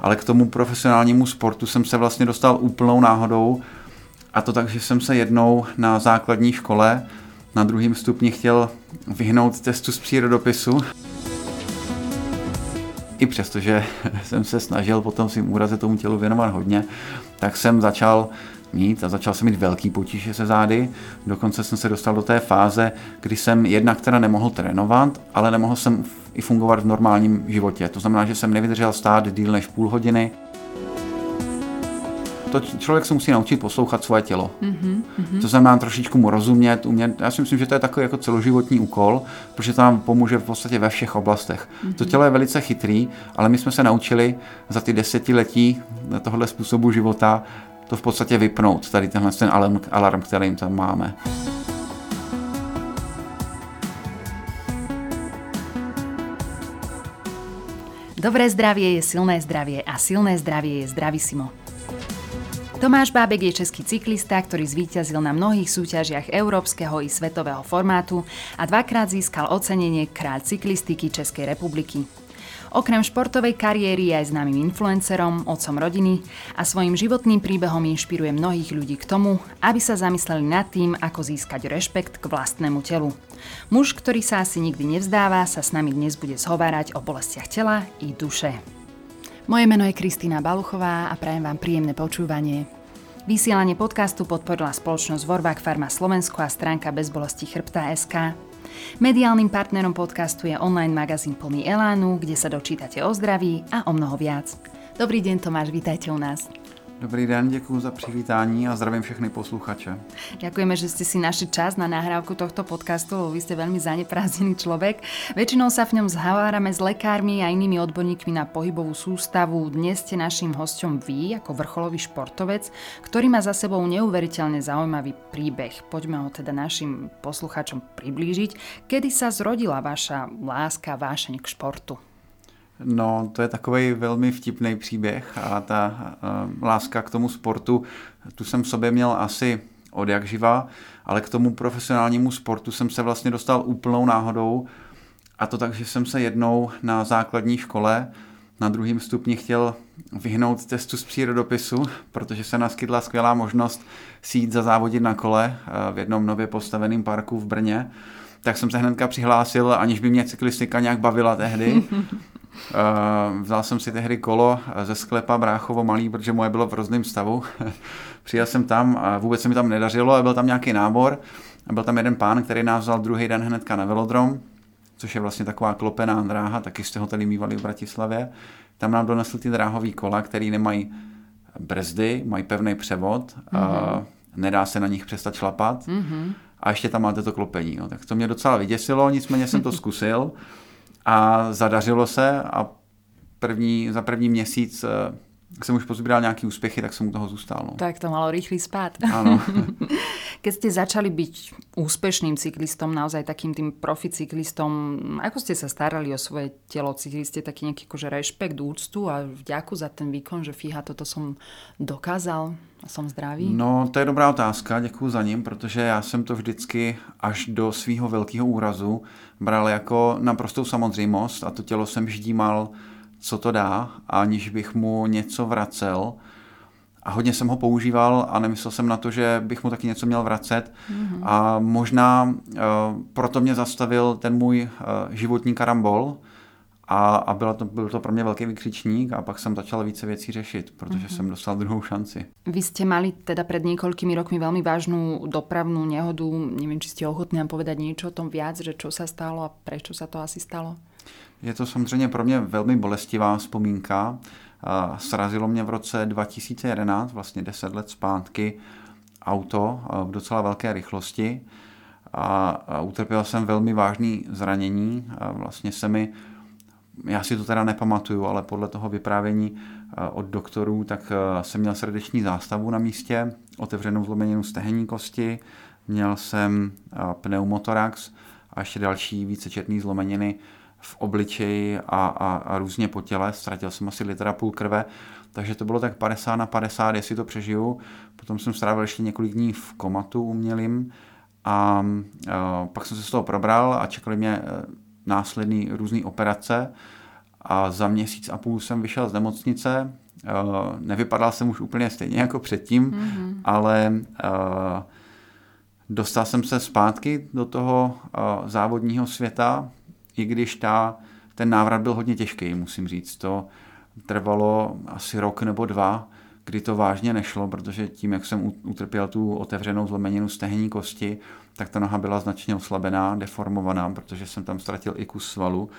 ale k tomu profesionálnímu sportu jsem se vlastně dostal úplnou náhodou a to tak, že jsem se jednou na základní škole na druhém stupni chtěl vyhnout testu z přírodopisu. I přesto, že jsem se snažil potom svým úraze tomu tělu věnovat hodně, tak jsem začal mít a začal jsem mít velký potíže se zády. Dokonce jsem se dostal do té fáze, kdy jsem jednak teda nemohl trénovat, ale nemohl jsem i fungovat v normálním životě. To znamená, že jsem nevydržel stát díl než půl hodiny, to člověk se musí naučit poslouchat svoje tělo. Mm-hmm. To znamená trošičku mu rozumět, umět. Já si myslím, že to je takový jako celoživotní úkol, protože to nám pomůže v podstatě ve všech oblastech. Mm-hmm. To tělo je velice chytrý, ale my jsme se naučili za ty desetiletí tohle způsobu života to v podstatě vypnout, tady tenhle ten alarm, alarm který tam máme. Dobré zdravie je silné zdravie a silné zdravie je zdravísimo. Tomáš Bábek je český cyklista, ktorý zvíťazil na mnohých súťažiach európskeho i svetového formátu a dvakrát získal ocenenie Kráľ cyklistiky Českej republiky. Okrem športovej kariéry je aj známym influencerom, otcom rodiny a svojim životným príbehom inšpiruje mnohých ľudí k tomu, aby sa zamysleli nad tým, ako získať rešpekt k vlastnému telu. Muž, ktorý sa asi nikdy nevzdáva, sa s nami dnes bude zhovárať o bolestiach tela i duše. Moje meno je Kristýna Baluchová a prajem vám príjemné počúvanie. Vysielanie podcastu podporila spoločnosť Vorvák Farma Slovensko a stránka bezbolesti chrbta SK. Mediálnym partnerom podcastu je online magazín plný Elánu, kde sa dočítate o zdraví a o mnoho viac. Dobrý deň Tomáš, vítajte u nás. Dobrý den, děkuji za přivítání a zdravím všechny posluchače. Ďakujeme, že ste si našli čas na nahrávku tohto podcastu, vy ste veľmi zaneprázdnený človek. Väčšinou sa v ňom zhovárame s lekármi a inými odborníkmi na pohybovú sústavu. Dnes ste našim hosťom vy, ako vrcholový športovec, ktorý má za sebou neuveriteľne zaujímavý príbeh. Poďme ho teda našim posluchačom priblížiť. Kedy sa zrodila vaša láska, vášeň k športu? No, to je takový velmi vtipný příběh a ta uh, láska k tomu sportu, tu jsem v sobě měl asi od jak živa, ale k tomu profesionálnímu sportu jsem se vlastně dostal úplnou náhodou a to tak, že jsem se jednou na základní škole na druhém stupni chtěl vyhnout testu z přírodopisu, protože se naskytla skvělá možnost si jít zazávodit na kole eh, v jednom nově postaveném parku v Brně. Tak jsem se hnedka přihlásil, aniž by mě cyklistika nějak bavila tehdy. Uh, vzal jsem si tehdy kolo ze sklepa Bráchovo malý, protože moje bylo v rozném stavu. Přijel jsem tam a vůbec se mi tam nedařilo, a byl tam nějaký nábor. A byl tam jeden pán, který nás vzal druhý den hnedka na velodrom, což je vlastně taková klopená dráha, taky jste ho tady mývali v Bratislavě. Tam nám donesl ty dráhové kola, které nemají brzdy, mají pevný převod, mm-hmm. nedá se na nich přestat šlapat. Mm-hmm. A ještě tam máte to klopení. No. Tak to mě docela vyděsilo, nicméně jsem to zkusil. A zadařilo se a první, za první měsíc eh, jsem už pozbíral nějaký úspěchy, tak jsem u toho zůstal. No. Tak to malo rýchly spát. Áno. Keď ste začali byť úspešným cyklistom, naozaj takým tým profi cyklistom, ako ste sa starali o svoje telo? Cítili ste taký nejaký akože rešpekt, úctu a vďaku za ten výkon, že fíha, toto som dokázal a som zdravý? No, to je dobrá otázka, děkuji za ním, protože já jsem to vždycky až do svého velkého úrazu bral jako naprostou samozřejmost a to tělo jsem ždímal, co to dá, aniž bych mu něco vracel. A hodně jsem ho používal a nemyslel jsem na to, že bych mu taky něco měl vracet. Mm-hmm. A možná uh, proto mě zastavil ten můj uh, životní karambol, a, a bylo to, byl to pro mě velký vykřičník a pak jsem začal více věcí řešit, protože mm-hmm. jsem dostal druhou šanci. Vy ste mali teda pred niekoľkými rokmi veľmi vážnu dopravnú nehodu. Neviem, či ste ochotní nám povedať niečo o tom viac, že čo sa stalo a prečo sa to asi stalo? Je to samozřejmě pro mě velmi bolestivá vzpomínka. Srazilo mě v roce 2011, vlastně 10 let zpátky, auto v docela velké rychlosti a utrpěl jsem velmi vážné zranění. Vlastně se mi já si to teda nepamatuju, ale podle toho vyprávění eh, od doktorů, tak eh, jsem měl srdeční zástavu na místě, otevřenou zlomeninu stehenní kosti, měl jsem eh, pneumotorax a ještě další více četné zlomeniny v obličeji a, a, a různě po těle. Ztratil jsem asi litera půl krve, takže to bylo tak 50 na 50, jestli to přežiju. Potom jsem strávil ještě několik dní v komatu umělým a, a pak jsem se z toho probral a čekali mě následné různé operace a za měsíc a půl jsem vyšel z nemocnice. Nevypadal jsem už úplně stejně jako předtím, mm-hmm. ale dostal jsem se zpátky do toho závodního světa, i když ta, ten návrat byl hodně těžký, musím říct. To trvalo asi rok nebo dva, kdy to vážně nešlo, protože tím, jak jsem utrpěl tu otevřenou zlomeninu stehní kosti, tak ta noha byla značně oslabená, deformovaná, protože jsem tam ztratil i kus svalu,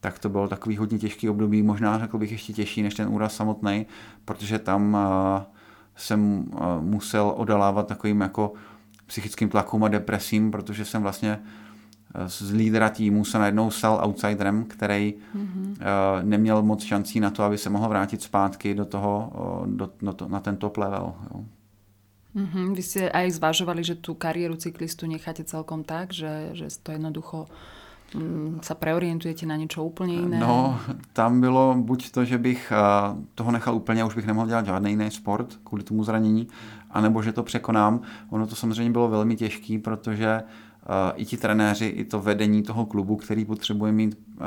tak to bylo takový hodně těžký období, možná řekl bych ještě těžší než ten úraz samotný, protože tam uh, jsem uh, musel odalávat takovým jako psychickým tlakům a depresím, protože jsem vlastně z lídra týmu se najednou stal outsiderem, který mm-hmm. uh, neměl moc šancí na to, aby se mohl vrátit zpátky do toho, uh, do, do to, na ten top level. Jo. Mm-hmm. Vy ste aj zvažovali, že tú kariéru cyklistu necháte celkom tak, že, že to jednoducho mm, sa preorientujete na něco úplně jiné? No, tam bylo buď to, že bych uh, toho nechal úplně, už bych nemohl dělat žádný jiný sport kvůli tomu zranění, anebo že to překonám. Ono to samozřejmě bylo velmi těžké, protože uh, i ti trenéři, i to vedení toho klubu, který potřebuje mít uh,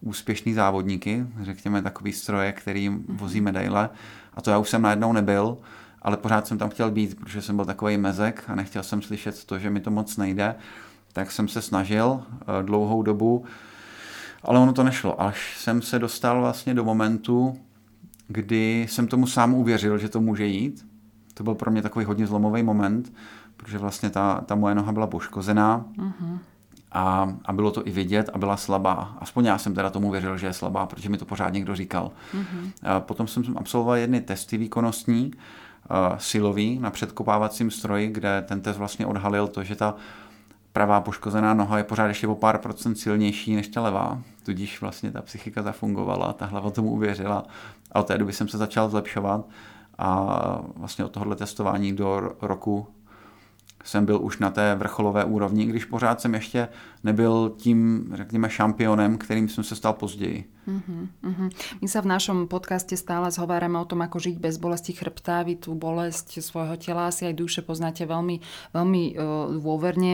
úspěšný závodníky, řekněme takový stroje, který vozí medaile. A to já už jsem najednou nebyl, ale pořád jsem tam chtěl být, protože jsem byl takový mezek a nechtěl jsem slyšet to, že mi to moc nejde. Tak jsem se snažil uh, dlouhou dobu, ale ono to nešlo. Až jsem se dostal vlastně do momentu, kdy jsem tomu sám uvěřil, že to může jít. To byl pro mě takový hodně zlomový moment, protože vlastně ta, ta moje noha byla poškozená uh-huh. a, a bylo to i vidět a byla slabá. Aspoň já jsem teda tomu věřil, že je slabá, protože mi to pořád někdo říkal. Uh-huh. A potom jsem absolvoval jedny testy výkonnostní, uh, silový na předkopávacím stroji, kde ten test vlastně odhalil to, že ta pravá poškozená noha je pořád ještě o pár procent silnější než ta levá, tudíž vlastně ta psychika zafungovala, ta hlava tomu uvěřila a od té doby jsem se začal zlepšovat a vlastně od tohohle testování do roku jsem byl už na té vrcholové úrovni, když pořád jsem ještě nebyl tím, řekněme, šampionem, kterým jsem se stal později. Uh-huh, uh-huh. My sa v našom podcaste stále zhovárame o tom, ako žiť bez bolesti chrbta. Vy tú bolesť svojho tela, asi aj duše poznáte veľmi, veľmi uh, dôverne.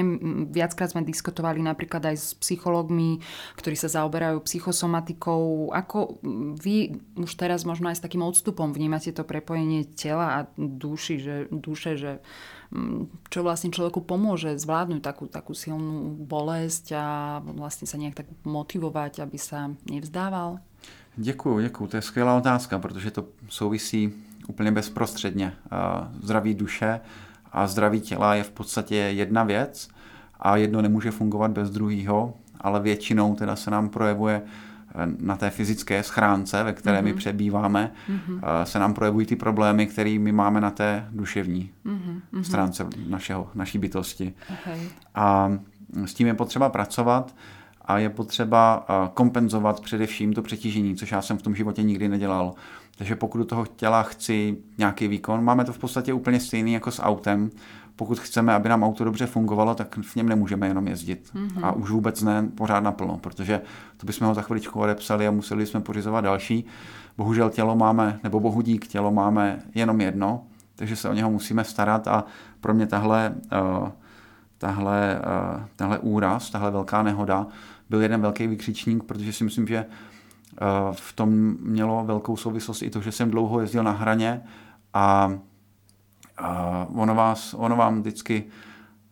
Viackrát sme diskutovali napríklad aj s psychológmi, ktorí sa zaoberajú psychosomatikou. Ako vy už teraz možno aj s takým odstupom vnímate to prepojenie tela a duši, že, duše, že čo vlastne človeku pomôže zvládnuť takú, takú silnú bolesť a vlastne sa nejak tak motivovať, aby sa nevzdával? Děkuju, děkuju. To je skvělá otázka, protože to souvisí úplně bezprostředně. Zdraví duše a zdraví těla je v podstatě jedna věc a jedno nemůže fungovat bez druhého, ale většinou teda se nám projevuje na té fyzické schránce, ve které mm-hmm. my mhm. přebýváme, mm-hmm. se nám projevují ty problémy, které my máme na té duševní mm-hmm. stránce našeho, naší bytosti. Okay. A s tím je potřeba pracovat a je potřeba kompenzovat především to přetížení, což já jsem v tom životě nikdy nedělal. Takže pokud do toho těla chci nějaký výkon, máme to v podstatě úplně stejný jako s autem pokud chceme, aby nám auto dobře fungovalo, tak v něm nemůžeme jenom jezdit. Mm-hmm. A už vůbec ne pořád naplno, protože to bychom ho za chviličku odepsali a museli jsme pořizovat další. Bohužel tělo máme, nebo bohu dík, tělo máme jenom jedno, takže se o něho musíme starat a pro mě tahle, uh, tahle, uh, tahle úraz, tahle velká nehoda byl jeden velký vykřičník, protože si myslím, že uh, v tom mělo velkou souvislost i to, že jsem dlouho jezdil na hraně a a ono, vás, ono vám vždycky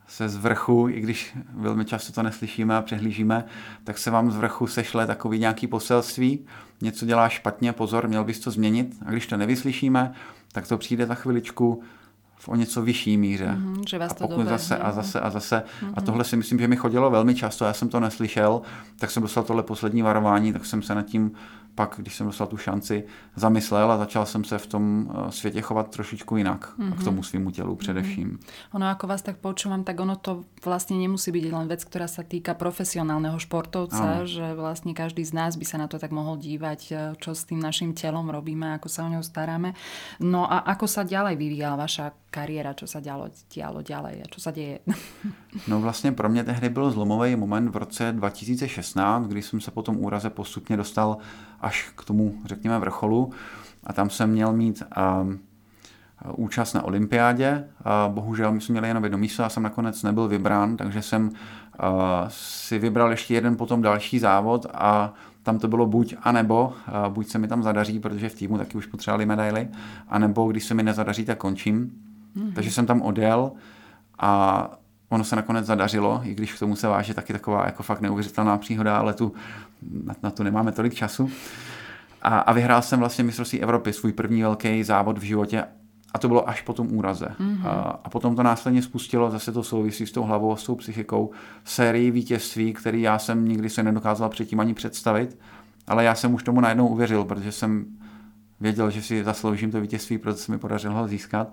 se z vrchu, i když velmi často to neslyšíme a přehlížíme, tak se vám z vrchu sešle takový nějaký poselství, něco dělá špatně, pozor, měl bys to změnit. A když to nevyslyšíme, tak to přijde za chviličku v o něco vyšší míře. Mm-hmm, že vás a pokud zase a zase a zase. Mm-hmm. A tohle si myslím, že mi chodilo velmi často, já jsem to neslyšel, tak jsem dostal tohle poslední varování, tak jsem se nad tím pak, když jsem dostal tu šanci, zamyslel a začal jsem se v tom eh, světě chovat trošičku jinak mm-hmm. k tomu svýmu tělu především. Mm-hmm. Ono, ako vás tak počúvam, tak ono to vlastně nemusí být len vec, která se týka profesionálneho športovca, ano. že vlastně každý z nás by se na to tak mohl dívať, eh, čo s tým naším tělom robíme, ako sa o něho staráme. No a ako sa ďalej vyvíjala vaša kariéra, čo sa dialo, dialo ďalej a čo sa děje? no vlastně pro mě tehdy byl zlomový moment v roce 2016, kdy jsem se po tom úraze postupně dostal až k tomu, řekněme, vrcholu. A tam jsem měl mít um, účast na olympiádě. Bohužel my jsme měli jenom jedno místo a jsem nakonec nebyl vybrán, takže jsem uh, si vybral ještě jeden potom další závod a tam to bylo buď a nebo, buď se mi tam zadaří, protože v týmu taky už potřebovali medaily, anebo když se mi nezadaří, tak končím. Mm-hmm. Takže jsem tam odjel a ono se nakonec zadařilo, i když k tomu se váže taky taková jako fakt neuvěřitelná příhoda, ale tu, na, na tu nemáme tolik času. A, a vyhrál jsem vlastně mistrovství Evropy, svůj první velký závod v životě a to bylo až po tom úraze. Mm-hmm. A, a potom to následně spustilo, zase to souvisí s tou hlavou a s tou psychikou, sérii vítězství, který já jsem nikdy se nedokázal předtím ani představit, ale já jsem už tomu najednou uvěřil, protože jsem věděl, že si zasloužím to vítězství, protože se mi podařilo ho získat,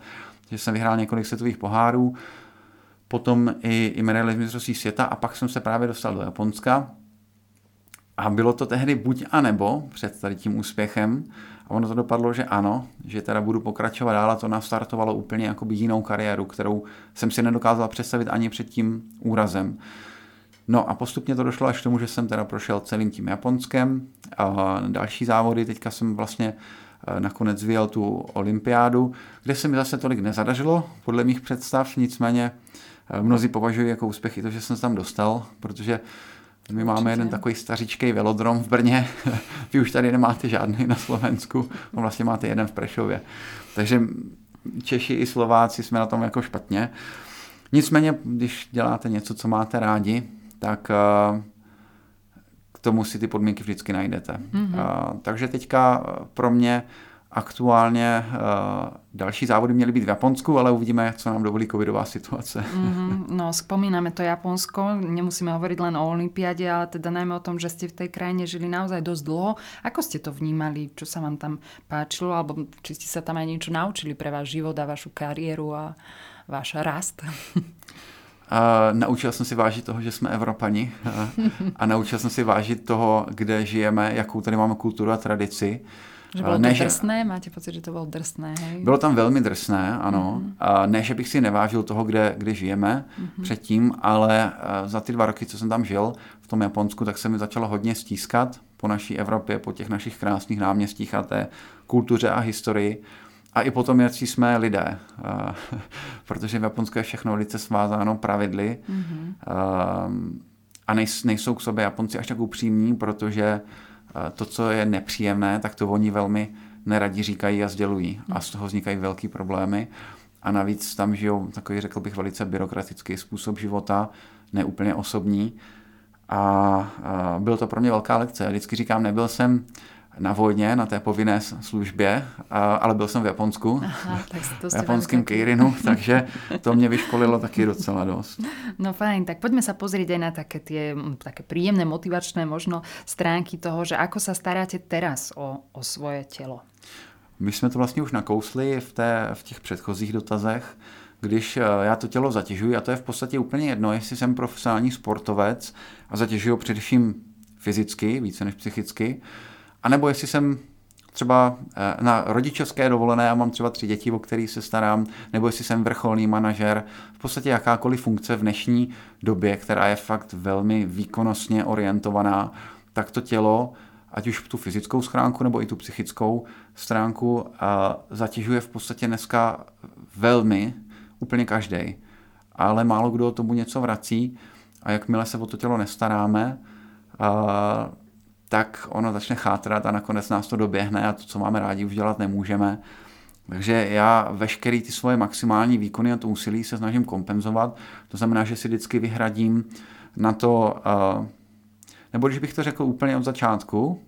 že jsem vyhrál několik světových pohárů, potom i, i medaily z mistrovství světa a pak jsem se právě dostal do Japonska. A bylo to tehdy buď a nebo před tady tím úspěchem. A ono to dopadlo, že ano, že teda budu pokračovat dál a to nastartovalo úplně jakoby jinou kariéru, kterou jsem si nedokázal představit ani před tím úrazem. No a postupně to došlo až k tomu, že jsem teda prošel celým tím Japonskem. A další závody, teďka jsem vlastně eh, nakonec vyjel tu olympiádu, kde se mi zase tolik nezadařilo, podle mých představ, nicméně mnozí považují jako úspěch i to, že jsem se tam dostal, protože my máme Určitě. jeden takový staříčkej velodrom v Brně. Vy už tady nemáte žádný na Slovensku. No vlastně máte jeden v Prešově. Takže Češi i Slováci jsme na tom jako špatně. Nicméně, když děláte něco, co máte rádi, tak eh, k tomu si ty podmínky vždycky najdete. Mm-hmm. Takže teďka pro mě Aktuálně uh, další závody měly být v Japonsku, ale uvidíme, co nám dovolí covidová situace. Mm-hmm, no, spomíname to Japonsko, nemusíme hovoriť len o Olympiade, ale teda najmä o tom, že ste v tej krajine žili naozaj dosť dlho. Ako ste to vnímali? Čo sa vám tam páčilo? Alebo či ste sa tam aj niečo naučili pre váš život a vašu kariéru a váš rast? Uh, naučil jsem si vážit toho, že jsme Evropani uh, a naučil jsem si vážit toho, kde žijeme, jakou tady máme kulturu a tradici. Že bylo ne, to drsné? Máte pocit, že to bylo drsné? Hej? Bylo tam velmi drsné, ano. Mm-hmm. A ne, že bych si nevážil toho, kde, kde žijeme mm-hmm. předtím, ale eh, za ty dva roky, co jsem tam žil v tom Japonsku, tak se mi začalo hodně stískat po naší Evropě, po těch našich krásných náměstích a té kultuře a historii. A i potom, jak jsme lidé, protože v Japonsku je všechno velice svázáno pravidly mm-hmm. a nejsou k sobě Japonci až tak upřímní, protože to, co je nepříjemné, tak to oni velmi neradi říkají a sdělují. A z toho vznikají velký problémy. A navíc tam žijou takový, řekl bych, velice byrokratický způsob života, neúplně osobní. A, a byl to pro mě velká lekce. Vždycky říkám, nebyl jsem na vojně, na té povinné službě, ale byl jsem v Japonsku, Aha, tak to v japonském Keirinu, takže to mě vyškolilo taky docela dost. No fajn, tak poďme sa pozrieť aj na také tie také príjemné, motivačné možno stránky toho, že ako sa staráte teraz o, o svoje tělo. My jsme to vlastně už nakousli v, té, v těch předchozích dotazech, když e, já to tělo zatěžuji, a to je v podstatě úplně jedno, jestli jsem profesionální sportovec a zatěžuji především fyzicky, více než psychicky, a nebo jestli jsem třeba eh, na rodičovské dovolené a mám třeba tři děti, o kterých se starám, nebo jestli jsem vrcholný manažer, v podstatě jakákoliv funkce v dnešní době, která je fakt velmi výkonnostně orientovaná, tak to tělo, ať už tu fyzickou schránku nebo i tu psychickou stránku, eh, zatěžuje v podstatě dneska velmi, úplně každý. Ale málo kdo tomu něco vrací a jakmile se o to tělo nestaráme, eh, tak ono začne chátrat a nakonec nás to doběhne a to, co máme rádi, už dělat nemůžeme. Takže já veškerý ty svoje maximální výkony a to úsilí se snažím kompenzovat. To znamená, že si vždycky vyhradím na to, eh, nebo když bych to řekl úplně od začátku,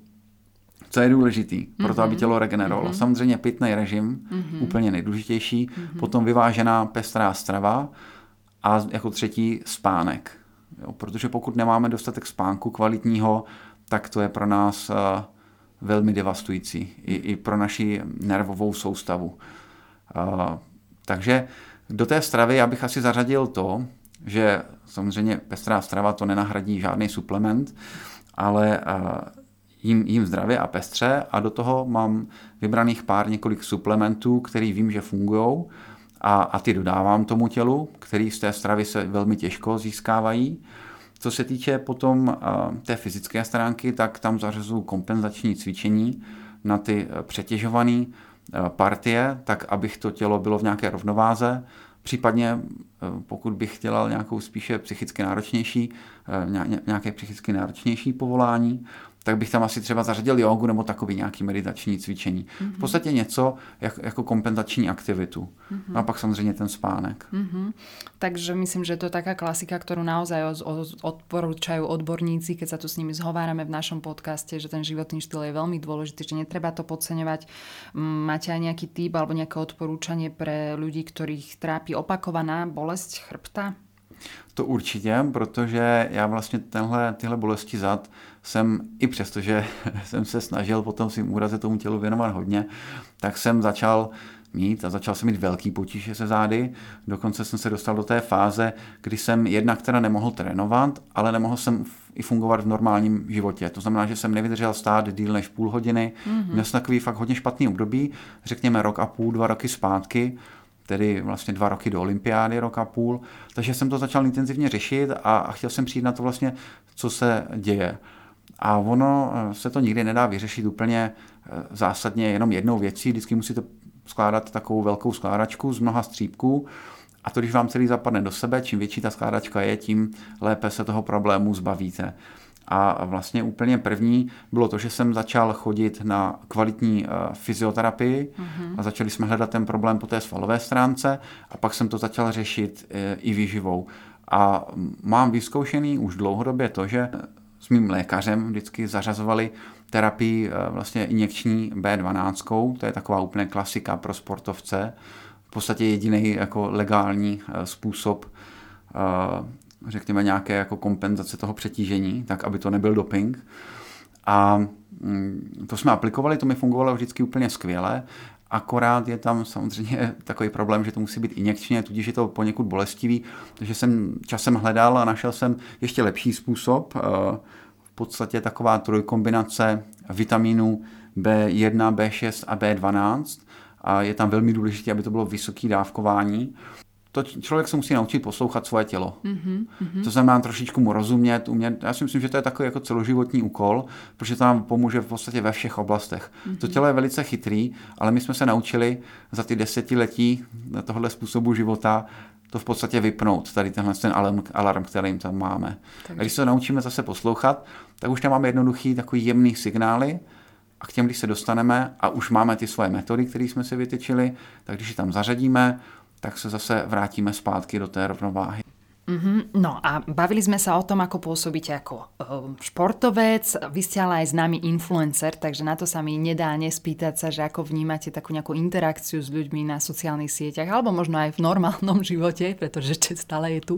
co je důležitý pro to, aby mhm. tělo regenerovalo. Mm-hmm. Samozřejmě pitný režim, mm-hmm. úplně nejdůležitější, mm-hmm. potom vyvážená pestrá strava a jako třetí spánek. Jo, protože pokud nemáme dostatek spánku kvalitního, tak to je pro nás eh, velmi devastující i, i pro naši nervovou soustavu. Eh, takže do té stravy já bych asi zařadil to, že samozřejmě pestrá strava to nenahradí žádný suplement, ale eh, jím, jím zdravě a pestře a do toho mám vybraných pár několik suplementů, který vím, že fungují a, a ty dodávám tomu tělu, který z té stravy se velmi těžko získávají. Co se týče potom té fyzické stránky, tak tam zařazuju kompenzační cvičení na ty e, přetěžované e, partie, tak abych to tělo bylo v nějaké rovnováze. Případně, pokud bych dělal nějakou spíše psychicky náročnější, nějaké psychicky náročnější povolání, tak bych tam asi třeba zařadil jogu nebo takový nějaký meditační cvičení. Mm-hmm. V podstatě něco jak, jako kompenzační aktivitu. Mm-hmm. No a pak samozřejmě ten spánek. Mm-hmm. Takže myslím, že to je taká klasika, ktorú naozaj odporúčajú odborníci, keď sa tu s nimi zhovárame v našom podcaste, že ten životný štýl je veľmi dôležitý, že netreba to podceňovať. Máte aj nejaký typ alebo nejaké odporúčanie pre ľudí, ktorých trápi opakovaná bolesť chrbta? To určitě, protože já vlastně tenhle, tyhle bolesti zad jsem, i přesto, že jsem se snažil potom svým úraze tomu tělu věnovat hodně, tak jsem začal mít a začal jsem mít velký potíže se zády. Dokonce jsem se dostal do té fáze, kdy jsem jednak teda nemohl trénovat, ale nemohl jsem i fungovat v normálním životě. To znamená, že jsem nevydržel stát díl než půl hodiny. Mm-hmm. Měl jsem takový fakt hodně špatný období, řekněme rok a půl, dva roky zpátky, tedy vlastně dva roky do olympiády, rok a půl. Takže jsem to začal intenzivně řešit a, a chtěl jsem přijít na to vlastně, co se děje. A ono eh, se to nikdy nedá vyřešit úplně eh, zásadně jenom jednou věcí, vždycky musíte skládat takovou velkou skládačku z mnoha střípků a to, když vám celý zapadne do sebe, čím větší ta skládačka je, tím lépe se toho problému zbavíte. A vlastně úplně první bylo to, že jsem začal chodit na kvalitní uh, fyzioterapii mm-hmm. a začali jsme hledat ten problém po té svalové stránce a pak jsem to začal řešit uh, i výživou. A mám vyzkoušený už dlouhodobě to, že s mým lékařem vždycky zařazovali terapii uh, vlastně injekční B12, to je taková úplně klasika pro sportovce, v podstatě jediný jako legální způsob řekněme, nějaké jako kompenzace toho přetížení, tak aby to nebyl doping. A mm, to jsme aplikovali, to mi fungovalo vždycky úplně skvěle, akorát je tam samozřejmě takový problém, že to musí být injekčně, tudíž je to poněkud bolestivý, takže jsem časem hledal a našel jsem ještě lepší způsob, eh, v podstatě taková trojkombinace vitamínů B1, B6 a B12 a je tam velmi důležité, aby to bylo vysoké dávkování to člověk se musí naučit poslouchat svoje tělo. Mm-hmm. To znamená trošičku mu rozumět, umět. Já si myslím, že to je takový jako celoživotní úkol, protože to nám pomůže v podstatě ve všech oblastech. Mm-hmm. To tělo je velice chytrý, ale my jsme se naučili za ty desetiletí tohle způsobu života to v podstatě vypnout, tady tenhle ten alarm, alarm který tam máme. Tak. A když se naučíme zase poslouchat, tak už tam máme jednoduchý takový jemný signály, a k těm, když se dostaneme a už máme ty svoje metody, které jsme si vytyčili, tak když je tam zařadíme, tak se zase vrátíme zpátky do té rovnováhy. Mm-hmm. No a bavili sme sa o tom, ako pôsobíte ako uh, športovec. Vy ste ale aj influencer, takže na to sa mi nedá nespýtať sa, že ako vnímate takú nejakú interakciu s ľuďmi na sociálnych sieťach, alebo možno aj v normálnom živote, pretože stále je tu.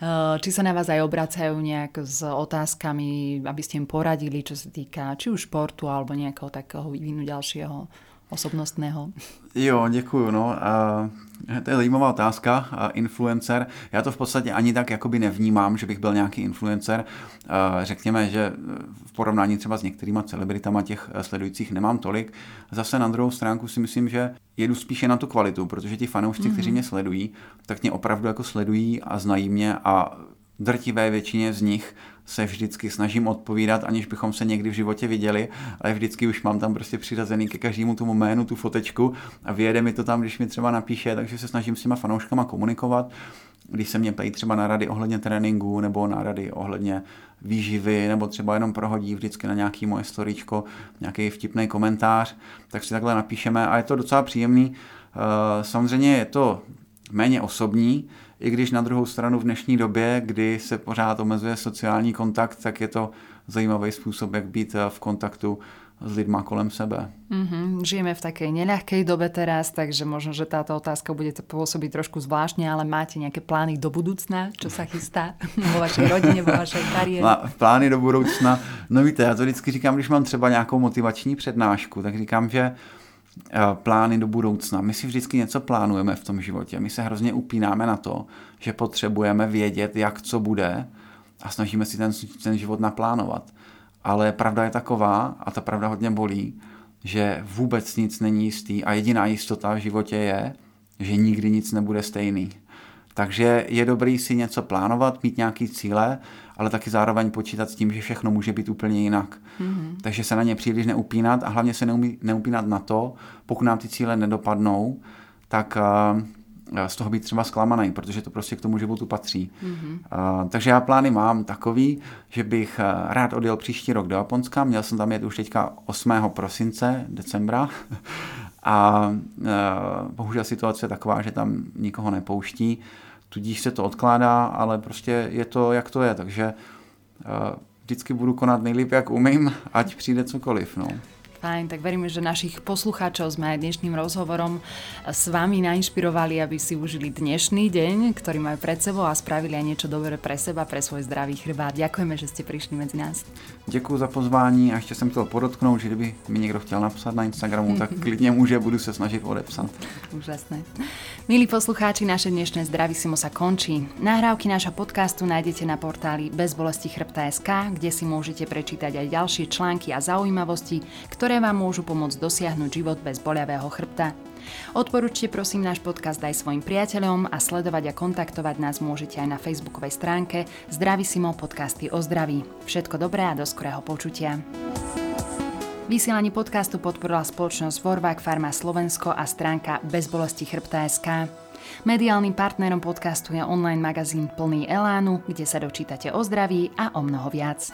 Uh, či sa na vás aj obracajú nejak s otázkami, aby ste poradili, čo sa týka či už športu, alebo nejakého takého vývinu ďalšieho osobnostného. Jo, děkuju. No. A to je zajímavá otázka. A influencer. Já to v podstatě ani tak jakoby nevnímám, že bych byl nějaký influencer. A řekněme, že v porovnání třeba s některýma celebritama těch sledujících nemám tolik. Zase na druhou stránku si myslím, že jedu spíše na tu kvalitu, protože ti fanoušci, mm-hmm. kteří mě sledují, tak mě opravdu jako sledují a znají mě a drtivé většině z nich se vždycky snažím odpovídat, aniž bychom se někdy v životě viděli, ale vždycky už mám tam prostě přiřazený ke každému tomu jménu tu fotečku a vyjede mi to tam, když mi třeba napíše, takže se snažím s těma fanouškama komunikovat. Když se mě ptají třeba na rady ohledně tréninku nebo na rady ohledně výživy nebo třeba jenom prohodí vždycky na nějaký moje storičko, nějaký vtipný komentář, tak si takhle napíšeme a je to docela příjemný. Eh, samozřejmě je to méně osobní, i když na druhou stranu v dnešní době, kdy se pořád omezuje sociální kontakt, tak je to zajímavý způsob, jak být v kontaktu s lidma kolem sebe. Mm-hmm. Žijeme v takej neľahkej dobe teraz, takže možno, že táto otázka bude pôsobiť trošku zvláštne, ale máte nejaké plány do budúcna, čo sa chystá vo vašej rodine, vo vašej kariére? Plány do budoucna, no víte, já to vždycky říkám, když mám třeba nějakou motivační přednášku, tak říkám, že Eh, plány do budoucna. My si vždycky něco plánujeme v tom životě. My se hrozně upínáme na to, že potřebujeme vědět, jak co bude a snažíme si ten, ten život naplánovat. Ale pravda je taková, a ta pravda hodně bolí, že vůbec nic není jistý a jediná jistota v životě je, že nikdy nic nebude stejný. Takže je dobrý si něco plánovat, mít nějaký cíle, ale taky zároveň počítat s tím, že všechno může být úplně jinak. Mm-hmm. Takže se na ně příliš neupínat a hlavně se neumí, neupínat na to, pokud nám ty cíle nedopadnou, tak uh, z toho být třeba zklamaný, protože to prostě k tomu životu patří. Mm-hmm. Uh, takže já plány mám takový, že bych rád odjel příští rok do Japonska. Měl jsem tam jet už teďka 8. prosince, decembra. A uh, bohužel situace je taková, že tam nikoho nepouští, tudíž se to odkládá, ale prostě je to, jak to je. Takže uh, vždycky budu konat nejlíp, jak umím, ať přijde cokoliv. No. Fajn, tak veríme, že našich poslucháčov sme aj dnešným rozhovorom s vami nainšpirovali, aby si užili dnešný deň, ktorý majú pred sebou a spravili aj niečo dobré pre seba, pre svoj zdravý chrbát. Ďakujeme, že ste prišli medzi nás. Děkuji za pozvání a ještě jsem chtěl podotknout, že kdyby mi někdo chtěl napsat na Instagramu, tak klidně může, budu se snažit odepsat. Úžasné. Milí poslucháči, naše dnešné Zdravisimo sa končí. Nahrávky nášho podcastu nájdete na portáli bezbolestichrbta.sk, kde si môžete prečítať aj ďalšie články a zaujímavosti, ktoré vám môžu pomôcť dosiahnuť život bez boľavého chrbta. Odporúčte prosím náš podcast aj svojim priateľom a sledovať a kontaktovať nás môžete aj na facebookovej stránke Zdravisimo podcasty o zdraví. Všetko dobré a do skorého počutia. Vysielanie podcastu podporila spoločnosť Vorvák Farma Slovensko a stránka Bezbolesti chrbta.sk. Mediálnym partnerom podcastu je online magazín plný elánu, kde sa dočítate o zdraví a o mnoho viac.